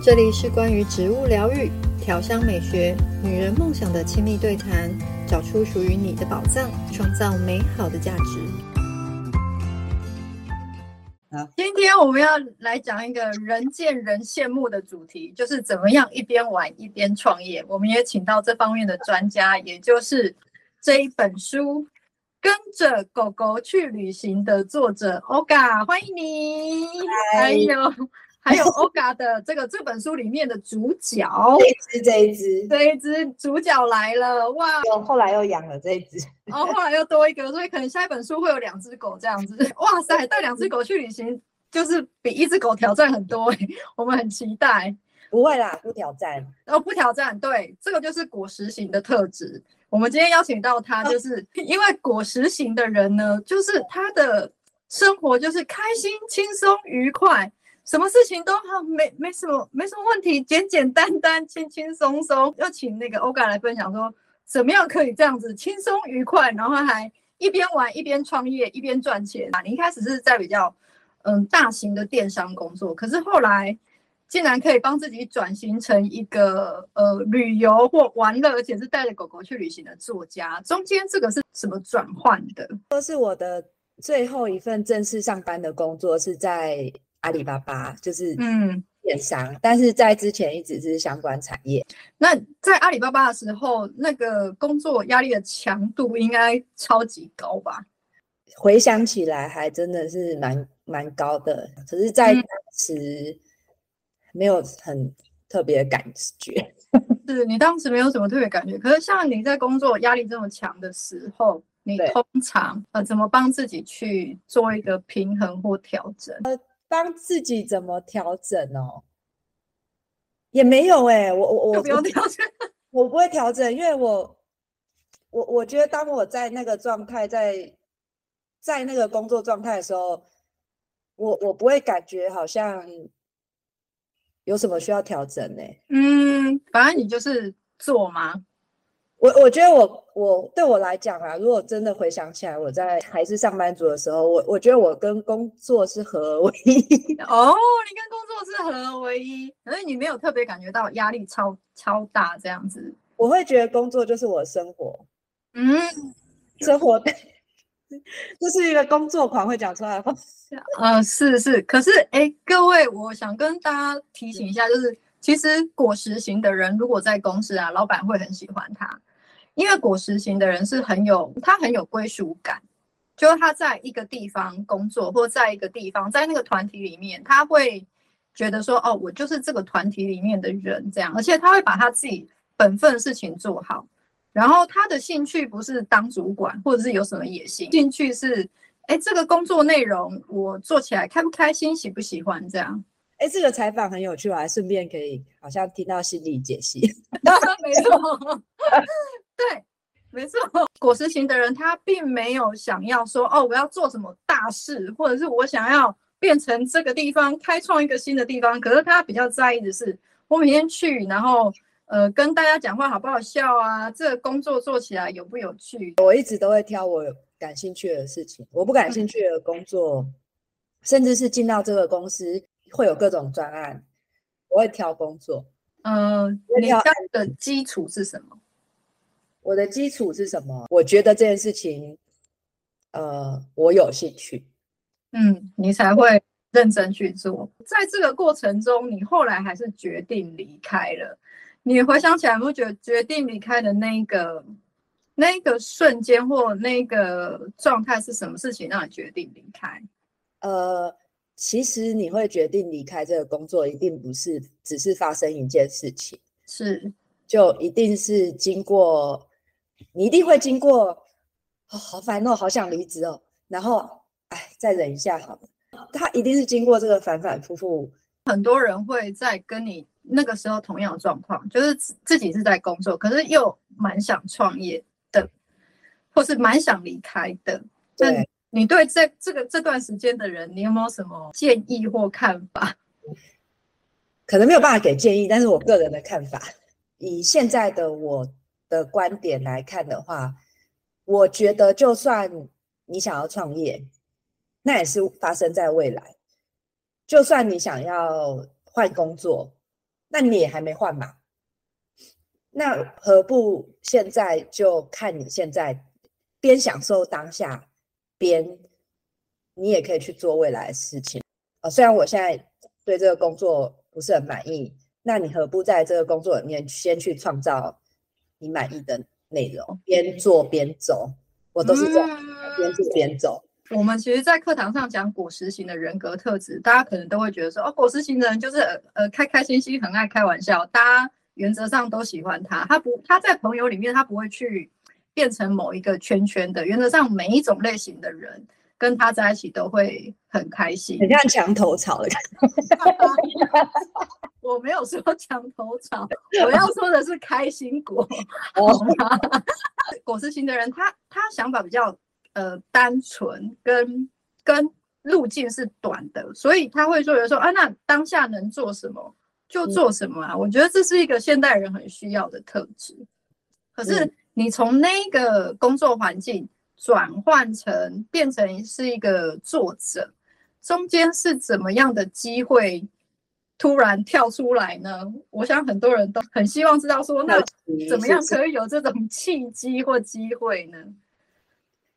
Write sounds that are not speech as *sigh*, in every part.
这里是关于植物疗愈、调香美学、女人梦想的亲密对谈，找出属于你的宝藏，创造美好的价值。好，今天我们要来讲一个人见人羡慕的主题，就是怎么样一边玩一边创业。我们也请到这方面的专家，也就是这一本书《跟着狗狗去旅行》的作者 Olga，欢迎你。还有。还有 *laughs* Olga 的这个这本书里面的主角，这一只，这一只，这一只主角来了哇！有后来又养了这一只，然后后来又多一个，所以可能下一本书会有两只狗这样子。哇塞，带两只狗去旅行，就是比一只狗挑战很多，我们很期待。不会啦，不挑战。哦，不挑战，对，这个就是果实型的特质。我们今天邀请到他，就是因为果实型的人呢，就是他的生活就是开心、轻松、愉快。什么事情都好，没没什么，没什么问题，简简单单，轻轻松松。要请那个 Olga 来分享说，怎么样可以这样子轻松愉快，然后还一边玩一边创业一边赚钱啊？你一开始是在比较嗯大型的电商工作，可是后来竟然可以帮自己转型成一个呃旅游或玩乐，而且是带着狗狗去旅行的作家。中间这个是什么转换的？说是我的最后一份正式上班的工作是在。阿里巴巴就是嗯电商，嗯，但是在之前一直是相关产业。那在阿里巴巴的时候，那个工作压力的强度应该超级高吧？回想起来，还真的是蛮蛮高的。可是，在当时没有很特别的感觉。*laughs* 是你当时没有什么特别感觉。可是，像你在工作压力这么强的时候，你通常呃怎么帮自己去做一个平衡或调整？帮自己怎么调整哦？也没有哎、欸，我我我不用调整，*laughs* 我不会调整，因为我我我觉得当我在那个状态，在在那个工作状态的时候，我我不会感觉好像有什么需要调整呢、欸。嗯，反正你就是做嘛。我我觉得我我对我来讲啊，如果真的回想起来，我在还是上班族的时候，我我觉得我跟工作是合而为一。*laughs* 哦，你跟工作是合而为一，可是你没有特别感觉到压力超超大这样子。我会觉得工作就是我的生活，嗯，生活 *laughs* 这是一个工作狂会讲出来的话。*laughs* 呃，是是，可是哎，各位，我想跟大家提醒一下，就是其实果实型的人，如果在公司啊，老板会很喜欢他。因为果实型的人是很有，他很有归属感，就是他在一个地方工作，或在一个地方，在那个团体里面，他会觉得说，哦，我就是这个团体里面的人，这样，而且他会把他自己本分的事情做好。然后他的兴趣不是当主管，或者是有什么野心，兴趣是，哎，这个工作内容我做起来开不开心，喜不喜欢这样。哎，这个采访很有趣，我还顺便可以好像听到心理解析。*laughs* 没错。对，没错。*laughs* 果实型的人，他并没有想要说哦，我要做什么大事，或者是我想要变成这个地方开创一个新的地方。可是他比较在意的是，我每天去，然后呃，跟大家讲话好不好笑啊？这个工作做起来有不有趣？我一直都会挑我感兴趣的事情，我不感兴趣的工作，嗯、甚至是进到这个公司会有各种专案，我会挑工作。嗯、呃，你挑的基础是什么？我的基础是什么？我觉得这件事情，呃，我有兴趣，嗯，你才会认真去做。在这个过程中，你后来还是决定离开了。你回想起来，不觉得决定离开的那个那个瞬间或那个状态是什么事情让你决定离开？呃，其实你会决定离开这个工作，一定不是只是发生一件事情，是就一定是经过。你一定会经过，哦，好烦哦，好想离职哦，然后，哎，再忍一下好了。他一定是经过这个反反复复。很多人会在跟你那个时候同样的状况，就是自己是在工作，可是又蛮想创业的，或是蛮想离开的。对，你对这这个这段时间的人，你有没有什么建议或看法？可能没有办法给建议，但是我个人的看法，以现在的我。的观点来看的话，我觉得就算你想要创业，那也是发生在未来。就算你想要换工作，那你也还没换嘛？那何不现在就看你现在边享受当下，边你也可以去做未来的事情啊。虽然我现在对这个工作不是很满意，那你何不在这个工作里面先去创造你满意的内容，边做边走？我都是这样，边做边走。我们其实，在课堂上讲果实型的人格特质，大家可能都会觉得说，哦，果实型的人就是呃开开心心，很爱开玩笑，大家原则上都喜欢他。他不，他在朋友里面，他不会去变成某一个圈圈的。原则上，每一种类型的人跟他在一起都会很开心。很像墙头草的感觉。*laughs* 我没有说墙头草，我要说的是开心果。*laughs* 果实型的人，他他想法比较。呃，单纯跟跟路径是短的，所以他会说，有人说啊，那当下能做什么就做什么啊。嗯、我觉得这是一个现代人很需要的特质。可是你从那个工作环境转换成变成是一个作者，中间是怎么样的机会突然跳出来呢？我想很多人都很希望知道说，那怎么样可以有这种契机或机会呢？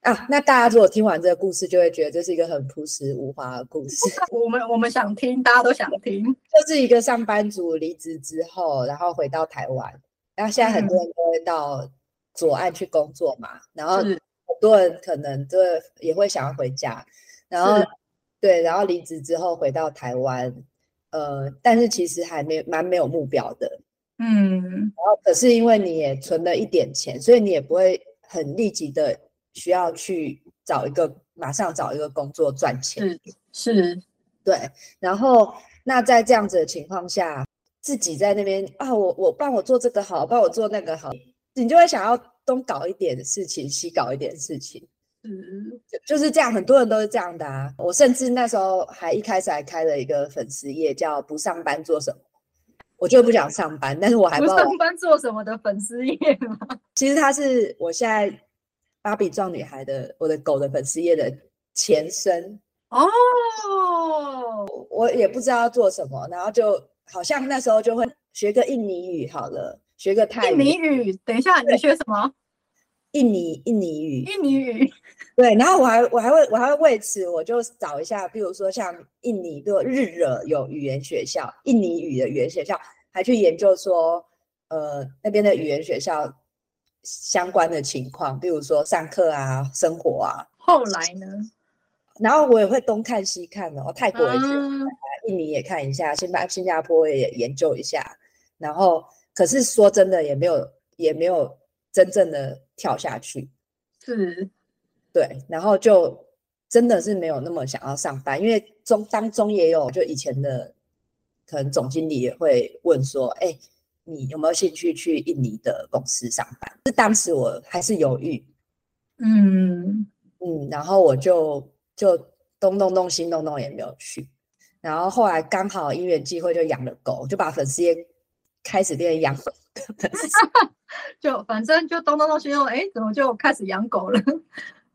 啊，那大家如果听完这个故事，就会觉得这是一个很朴实无华的故事。*laughs* 我们我们想听，大家都想听，就是一个上班族离职之后，然后回到台湾，然后现在很多人都会到左岸去工作嘛，嗯、然后很多人可能就也会想要回家，然后对，然后离职之后回到台湾，呃，但是其实还没蛮没有目标的，嗯，然后可是因为你也存了一点钱，所以你也不会很立即的。需要去找一个，马上找一个工作赚钱，是是，对。然后，那在这样子的情况下，自己在那边啊，我我帮我做这个好，帮我做那个好，你就会想要东搞一点事情，西搞一点事情，嗯，就是这样。很多人都是这样的啊。我甚至那时候还一开始还开了一个粉丝页，叫“不上班做什么”，我就不想上班，但是我还不，不上班做什么的粉丝页吗？*laughs* 其实它是我现在。芭比壮女孩的我的狗的粉丝页的前身哦，我也不知道要做什么，然后就好像那时候就会学个印尼语好了，学个泰语。印尼语，等一下，你学什么？印尼印尼语。印尼语。对，然后我还我还会我还会为此我就找一下，比如说像印尼的日惹有语言学校，印尼语的语言学校，还去研究说，呃，那边的语言学校。相关的情况，比如说上课啊、生活啊。后来呢？然后我也会东看西看的，哦，泰国也去，嗯、印尼也看一下，新加新加坡也研究一下。然后，可是说真的，也没有也没有真正的跳下去。是，对。然后就真的是没有那么想要上班，因为中当中也有，就以前的可能总经理也会问说：“哎。”你有没有兴趣去印尼的公司上班？是当时我还是犹豫，嗯嗯，然后我就就东动动西动动也没有去，然后后来刚好因缘际会就养了狗，就把粉丝页开始练养狗，*laughs* 就反正就东动动西动，哎，怎么就开始养狗了？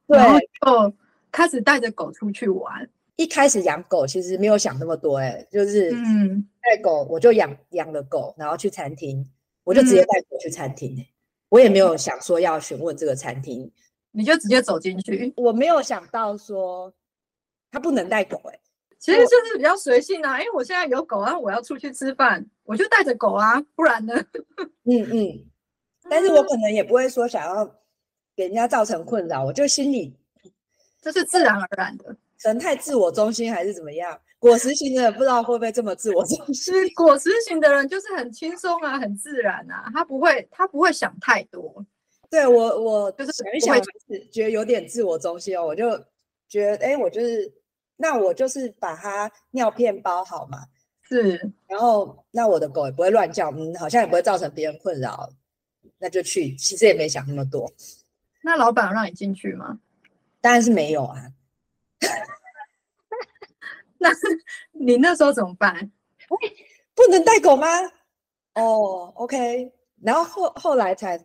对，就开始带着狗出去玩。一开始养狗其实没有想那么多，哎，就是嗯，带狗我就养养了狗，然后去餐厅，我就直接带狗去餐厅，嗯，我也没有想说要询问这个餐厅，你就直接走进去，我没有想到说他不能带狗，哎，其实就是比较随性啊，因为我现在有狗啊，我要出去吃饭，我就带着狗啊，不然呢？*laughs* 嗯嗯，但是我可能也不会说想要给人家造成困扰，我就心里这是自然而然的。可能太自我中心还是怎么样？果实型的人不知道会不会这么自我中心。*laughs* 果实型的人就是很轻松啊，很自然啊，他不会，他不会想太多。对我，我就是想一想，觉得有点自我中心哦。我就觉得，哎，我就是，那我就是把它尿片包好嘛。是，然后那我的狗也不会乱叫，嗯，好像也不会造成别人困扰，那就去。其实也没想那么多。那老板让你进去吗？当然是没有啊。*laughs* 那你那时候怎么办？*laughs* 不能带狗吗？哦、oh，OK。然后后后来才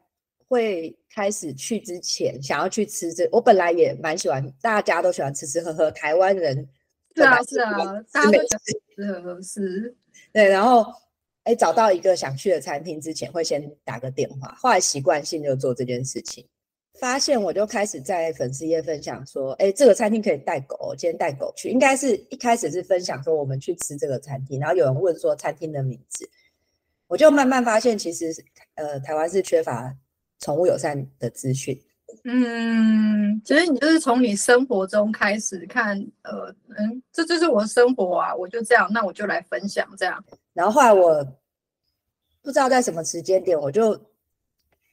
会开始去之前想要去吃这，我本来也蛮喜欢，大家都喜欢吃吃喝喝。台湾人是啊是啊，大家都喜欢吃吃喝喝是。对，然后哎，找到一个想去的餐厅之前，会先打个电话，后来习惯性就做这件事情。发现我就开始在粉丝页分享说，哎，这个餐厅可以带狗，今天带狗去。应该是一开始是分享说我们去吃这个餐厅，然后有人问说餐厅的名字，我就慢慢发现其实呃台湾是缺乏宠物友善的资讯。嗯，其实你就是从你生活中开始看，呃，嗯，这就是我的生活啊，我就这样，那我就来分享这样。然后后来我不知道在什么时间点，我就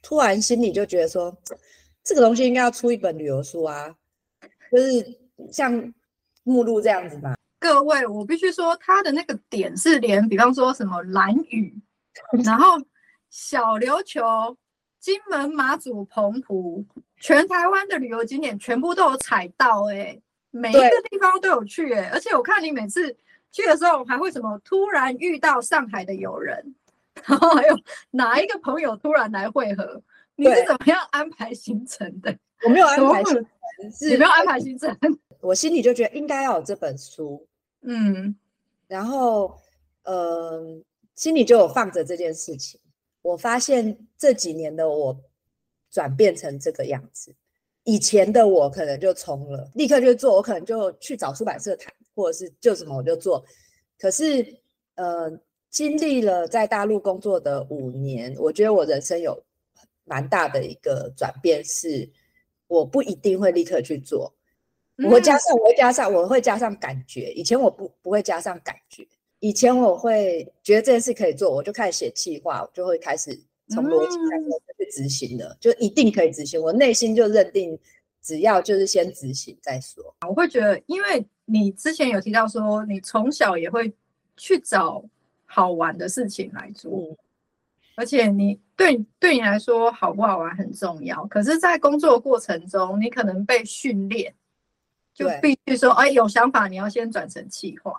突然心里就觉得说，这个东西应该要出一本旅游书啊，就是像目录这样子吧。各位，我必须说，他的那个点是连，比方说什么蓝雨，然后小琉球、金门、马祖、澎湖。全台湾的旅游景点全部都有踩到哎、欸，每一个地方都有去哎、欸，而且我看你每次去的时候还会什么突然遇到上海的友人，*laughs* 然后还有哪一个朋友突然来会合，你是怎么样安排行程的？我没有安排行程，你没有安排行程，*laughs* 我心里就觉得应该要有这本书，嗯，然后呃，心里就有放着这件事情。我发现这几年的我。转变成这个样子，以前的我可能就冲了，立刻就做，我可能就去找出版社谈，或者是就什么我就做。可是，呃，经历了在大陆工作的五年，我觉得我人生有蛮大的一个转变，是我不一定会立刻去做，我会加上，我会加上，我会加上感觉。以前我不不会加上感觉，以前我会觉得这件事可以做，我就开始写计划，我就会开始。从逻辑开始去执行的，嗯、就一定可以执行。我内心就认定，只要就是先执行再说。我会觉得，因为你之前有提到说，你从小也会去找好玩的事情来做，嗯、而且你对对你来说好不好玩很重要。可是，在工作过程中，你可能被训练，就必须说，哎，有想法你要先转成企划。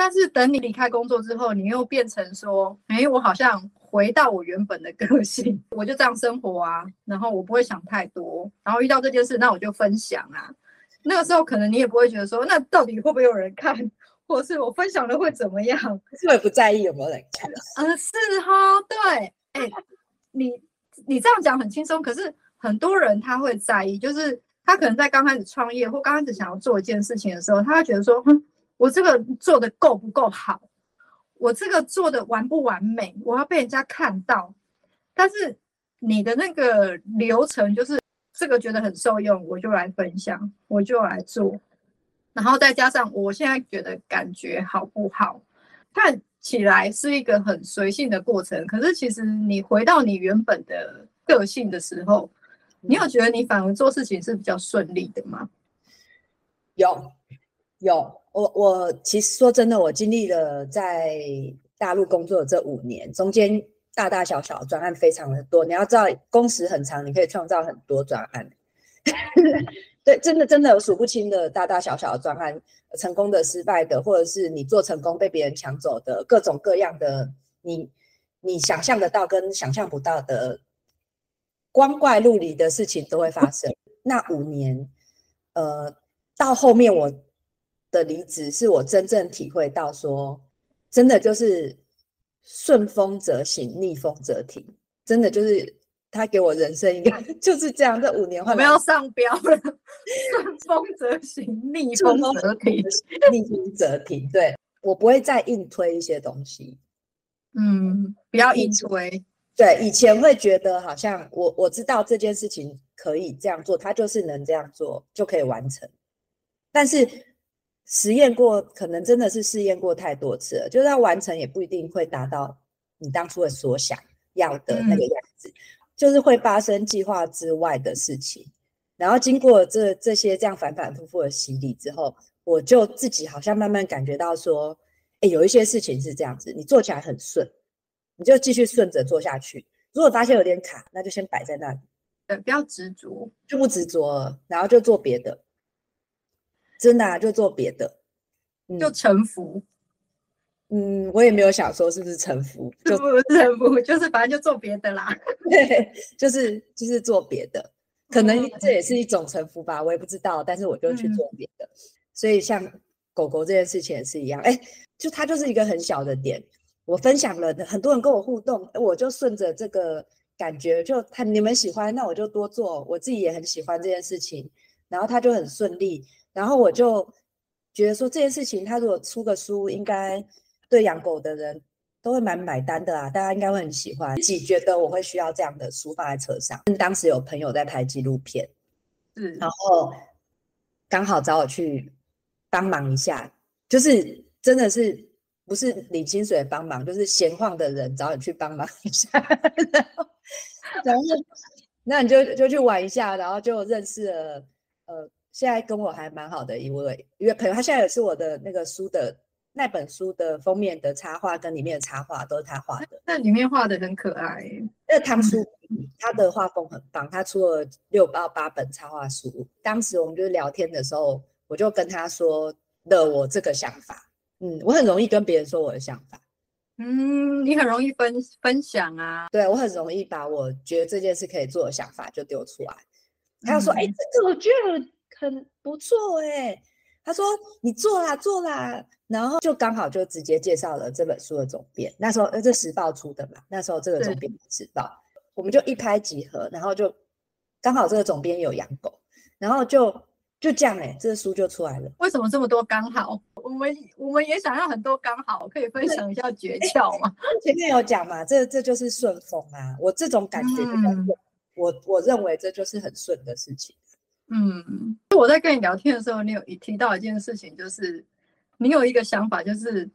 但是等你离开工作之后，你又变成说，哎，我好像。回到我原本的个性，我就这样生活啊，然后我不会想太多，然后遇到这件事，那我就分享啊。那个时候可能你也不会觉得说，那到底会不会有人看，或者是我分享了会怎么样？*laughs* 我也不在意有没有人看。嗯、呃，是哈，对，哎，你你这样讲很轻松，可是很多人他会在意，就是他可能在刚开始创业或刚开始想要做一件事情的时候，他会觉得说，哼，我这个做的够不够好？我这个做的完不完美？我要被人家看到，但是你的那个流程就是这个觉得很受用，我就来分享，我就来做，然后再加上我现在觉得感觉好不好，看起来是一个很随性的过程。可是其实你回到你原本的个性的时候，你有觉得你反而做事情是比较顺利的吗？有，有。我我其实说真的，我经历了在大陆工作的这五年，中间大大小小的专案非常的多。你要知道，工时很长，你可以创造很多专案。*laughs* 对，真的真的有数不清的大大小小的专案，成功的、失败的，或者是你做成功被别人抢走的，各种各样的，你你想象得到跟想象不到的光怪陆离的事情都会发生。那五年，呃，到后面我。的离职是我真正体会到说，真的就是顺风则行，逆风则停，真的就是他给我人生一个 *laughs* 就是这样。这五年后，我们要上标了，顺风则行，逆风则停，逆风则停。对，我不会再硬推一些东西，嗯，不要硬推。对，以前会觉得好像我我知道这件事情可以这样做，他就是能这样做就可以完成，但是。实验过，可能真的是试验过太多次了，就是要完成也不一定会达到你当初的所想要的那个样子，嗯、就是会发生计划之外的事情。然后经过这这些这样反反复复的洗礼之后，我就自己好像慢慢感觉到说，哎，有一些事情是这样子，你做起来很顺，你就继续顺着做下去。如果发现有点卡，那就先摆在那里，对，不要执着，就不执着了，然后就做别的。真的啊，就做别的，就臣服。嗯，我也没有想说是不是臣服，就不是臣服，*laughs* 就是反正就做别的啦。*laughs* 对，就是就是做别的，可能这也是一种臣服吧，我也不知道。但是我就去做别的，嗯、所以像狗狗这件事情也是一样。哎，就它就是一个很小的点，我分享了，很多人跟我互动，我就顺着这个感觉，就他你们喜欢，那我就多做，我自己也很喜欢这件事情，然后他就很顺利，然后我就觉得说这件事情，他如果出个书，应该对养狗的人都会蛮买单的啊，大家应该会很喜欢。自己觉得我会需要这样的书放在车上。当时有朋友在拍纪录片，嗯，然后刚好找我去帮忙一下，就是真的是。不是领薪水帮忙，就是闲晃的人找你去帮忙一下，然后，然后那你就就去玩一下，然后就认识了呃，现在跟我还蛮好的一位一位朋友，他现在也是我的那个书的那本书的封面的插画跟里面的插画都是他画的，那里面画的很可爱。那汤书 *laughs* 他的画风很棒，他出了六到八本插画书。当时我们就聊天的时候，我就跟他说了我这个想法。嗯，我很容易跟别人说我的想法。嗯，你很容易分分享啊。对，我很容易把我觉得这件事可以做的想法就丢出来。他就说：“哎、嗯欸，这个我觉得很不错哎、欸。”他说：“你做啦，做啦。”然后就刚好就直接介绍了这本书的总编。那时候，呃，这时报出的嘛。那时候这个总编是时报，我们就一拍即合，然后就刚好这个总编有养狗，然后就。就这样哎、欸，这个书就出来了。为什么这么多刚好？我们我们也想要很多刚好，可以分享一下诀窍吗？*laughs* 前面有讲嘛，这这就是顺风啊。我这种感觉，嗯、我我认为这就是很顺的事情。嗯，我在跟你聊天的时候，你有一提到一件事情，就是你有一个想法，就是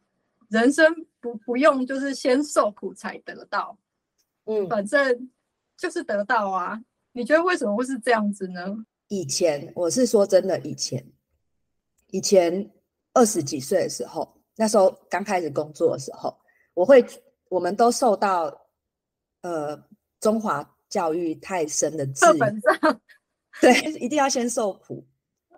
人生不不用就是先受苦才得到，嗯，反正就是得到啊。你觉得为什么会是这样子呢？以前我是说真的，以前以前二十几岁的时候，那时候刚开始工作的时候，我会我们都受到呃中华教育太深的制约，*laughs* 对，一定要先受苦，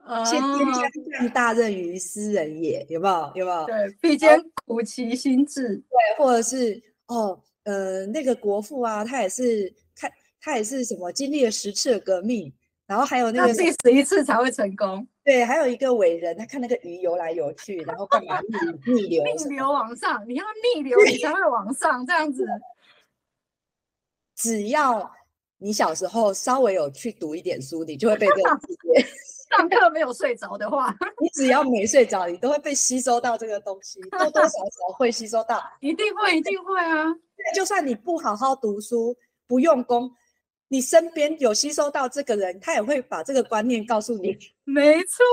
哦、先天降大任于斯人也，有没有？有没有？对，必先苦其心志，对，或者是哦，呃，那个国父啊，他也是看他也是什么经历了十次的革命。然后还有那个第十一次才会成功。对，还有一个伟人，他看那个鱼游来游去，然后干嘛逆 *laughs* 逆流？逆流往上，你要逆流，你才会往上，这样子。*laughs* 只要你小时候稍微有去读一点书，你就会被这个世界。*laughs* 上课没有睡着的话，*laughs* 你只要没睡着，你都会被吸收到这个东西，多多少少会吸收到。*laughs* 一定会，一定会啊！就算你不好好读书，不用功。你身边有吸收到这个人，他也会把这个观念告诉你。没错，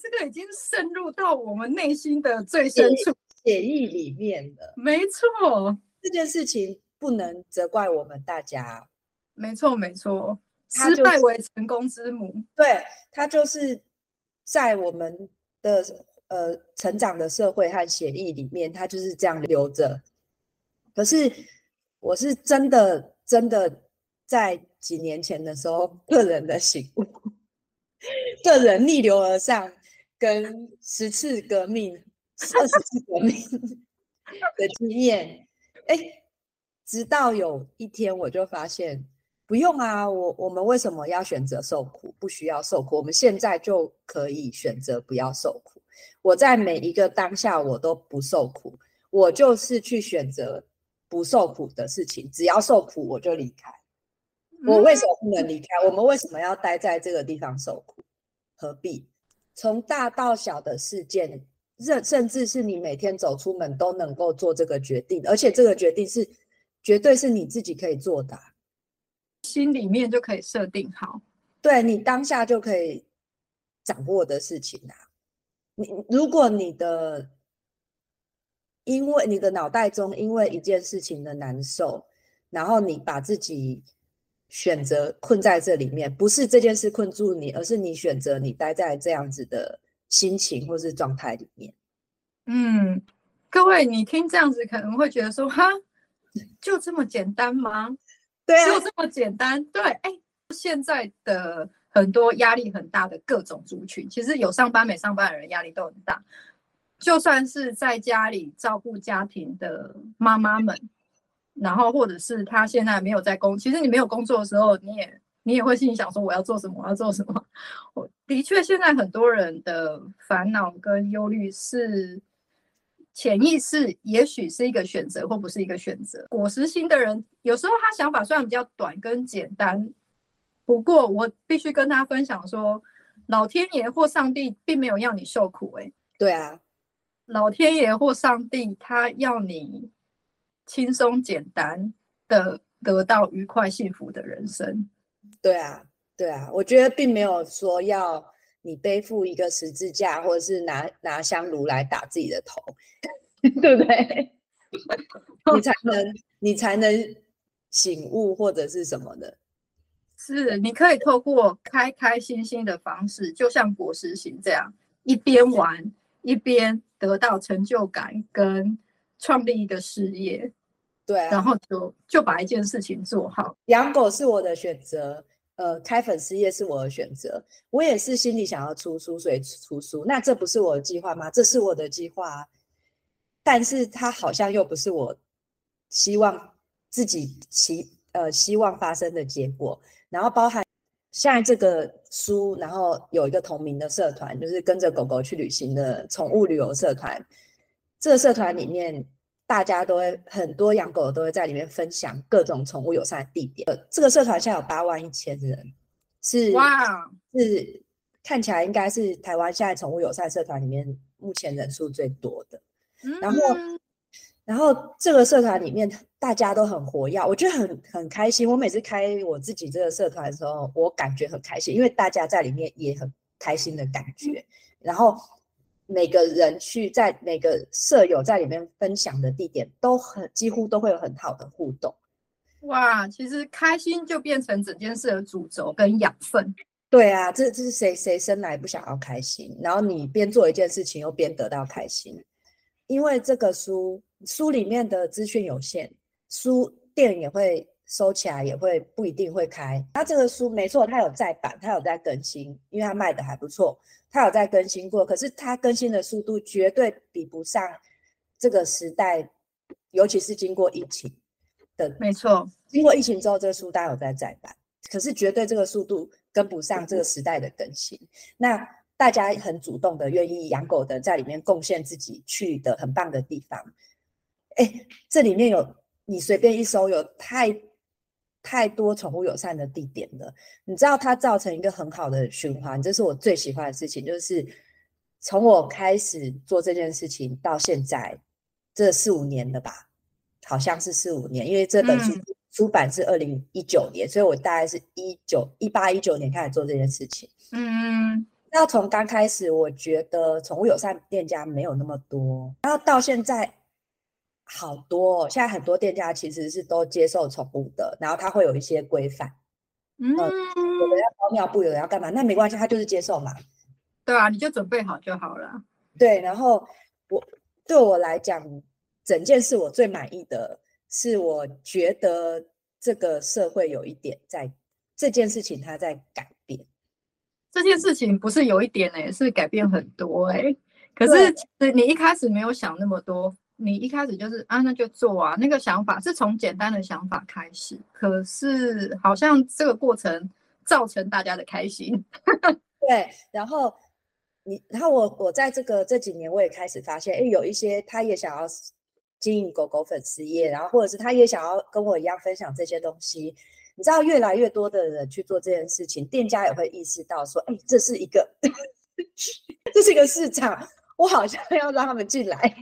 这个已经渗入到我们内心的最深处血液里面了。没错，这件事情不能责怪我们大家。没错，没错，失败为成功之母。对，他就是在我们的呃成长的社会和协议里面，他就是这样流着。可是我是真的真的在。几年前的时候，个人的醒悟，个人逆流而上，跟十次革命、二十次革命的经验，哎，直到有一天我就发现，不用啊，我我们为什么要选择受苦？不需要受苦，我们现在就可以选择不要受苦。我在每一个当下，我都不受苦，我就是去选择不受苦的事情，只要受苦，我就离开。我为什么不能离开？我们为什么要待在这个地方受苦？何必？从大到小的事件，甚甚至是你每天走出门都能够做这个决定，而且这个决定是绝对是你自己可以做的，心里面就可以设定好，对，你当下就可以掌握的事情啊。你如果你的因为你的脑袋中因为一件事情的难受，然后你把自己。选择困在这里面，不是这件事困住你，而是你选择你待在这样子的心情或是状态里面。嗯，各位，你听这样子可能会觉得说，哈，就这么简单吗？对啊，就这么简单。对，哎，现在的很多压力很大的各种族群，其实有上班没上班的人压力都很大，就算是在家里照顾家庭的妈妈们。然后，或者是他现在没有在工，其实你没有工作的时候，你也你也会心里想说我要做什么，我要做什么。我的确，现在很多人的烦恼跟忧虑是潜意识也许是一个选择，或不是一个选择。果实型的人有时候他想法虽然比较短跟简单，不过我必须跟他分享说，老天爷或上帝并没有要你受苦，欸，哎，对啊，老天爷或上帝他要你轻松简单的得到愉快幸福的人生。对啊，对啊，我觉得并没有说要你背负一个十字架，或者是拿拿香炉来打自己的头，*laughs* 对不对？*laughs* 你才 *laughs* 能你才能醒悟或者是什么的。是，你可以透过开开心心的方式，就像果实型这样，一边玩一边得到成就感，跟创立一个事业。对啊，然后就就把一件事情做好。养狗是我的选择，呃，开粉丝页是我的选择。我也是心里想要出书，所以出书。那这不是我的计划吗？这是我的计划，但是它好像又不是我希望自己期呃希望发生的结果。然后包含现在这个书，然后有一个同名的社团，就是跟着狗狗去旅行的宠物旅游社团。这个社团里面。大家都会很多养狗的都会在里面分享各种宠物友善的地点。呃，这个社团现在有八万一千人，是哇，是看起来应该是台湾现在宠物友善社团里面目前人数最多的。嗯、然后，然后这个社团里面大家都很活跃，我觉得很很开心。我每次开我自己这个社团的时候，我感觉很开心，因为大家在里面也很开心的感觉。然后。每个人去在每个舍友在里面分享的地点都很几乎都会有很好的互动，哇！其实开心就变成整件事的主轴跟养分。对啊，这这是谁谁生来不想要开心？然后你边做一件事情又边得到开心，因为这个书书里面的资讯有限，书店也会收起来，也会不一定会开。它这个书没错，它有再版，它有在更新，因为它卖的还不错。它有在更新过，可是它更新的速度绝对比不上这个时代，尤其是经过疫情的。没错，经过疫情之后，这个书单有在再版，可是绝对这个速度跟不上这个时代的更新。嗯、那大家很主动的愿意养狗的，在里面贡献自己去的很棒的地方。哎，这里面有你随便一搜，有太。太多宠物友善的地点了，你知道它造成一个很好的循环，这是我最喜欢的事情。就是从我开始做这件事情到现在，这四五年了吧，好像是四五年，因为这本书出版是二零一九年，嗯，所以我大概是一九一八一九年开始做这件事情。嗯，那从刚开始，我觉得宠物友善店家没有那么多，然后到现在。好多哦，现在很多店家其实是都接受宠物的，然后他会有一些规范，嗯，有人要包尿布，有人要干嘛，那没关系，他就是接受嘛。对啊，你就准备好就好了。对，然后我对我来讲，整件事我最满意的是，我觉得这个社会有一点在这件事情它在改变。这件事情不是有一点哎、欸，是改变很多哎、欸。可是你一开始没有想那么多。你一开始就是啊，那就做啊，那个想法是从简单的想法开始，可是好像这个过程造成大家的开心。*laughs* 对，然后你，然后我，我在这个这几年，我也开始发现，哎，有一些他也想要经营狗狗粉丝业，然后或者是他也想要跟我一样分享这些东西。你知道，越来越多的人去做这件事情，店家也会意识到说，哎，这是一个，*laughs* 这是一个市场，我好像要让他们进来。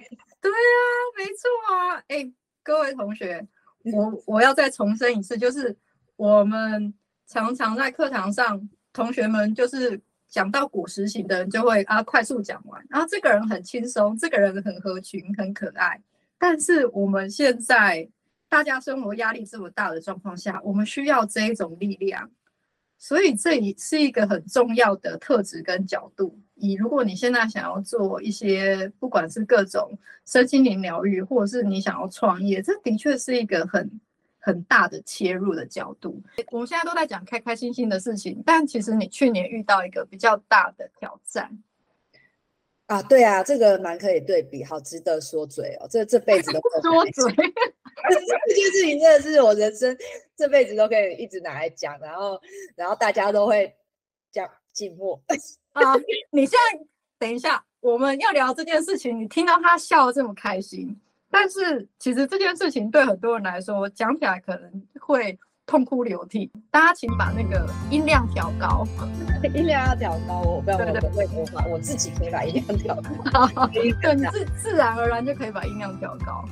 对啊，没错啊，哎，各位同学，我我要再重申一次，就是我们常常在课堂上，同学们就是讲到果实型的人就会啊快速讲完，然后这个人很轻松，这个人很合群，很可爱。但是我们现在大家生活压力这么大的状况下，我们需要这一种力量，所以这也是一个很重要的特质跟角度。以如果你现在想要做一些，不管是各种身心灵疗愈，或者是你想要创业，这的确是一个很很大的切入的角度。我们现在都在讲开开心心的事情，但其实你去年遇到一个比较大的挑战啊，对啊，这个蛮可以对比，好值得说嘴哦，这这辈子都说嘴，*laughs* 这件事情真的是我人生这辈子都可以一直拿来讲，然后然后大家都会讲寂寞。*laughs* 啊，你现在等一下，我们要聊这件事情，你听到他笑得这么开心，但是其实这件事情对很多人来说，讲起来可能会痛哭流涕。大家请把那个音量调高，*laughs* 音量要调高。我不要，对对对，我我我自己可以把音量调高，*laughs* 对，你自自然而然就可以把音量调高。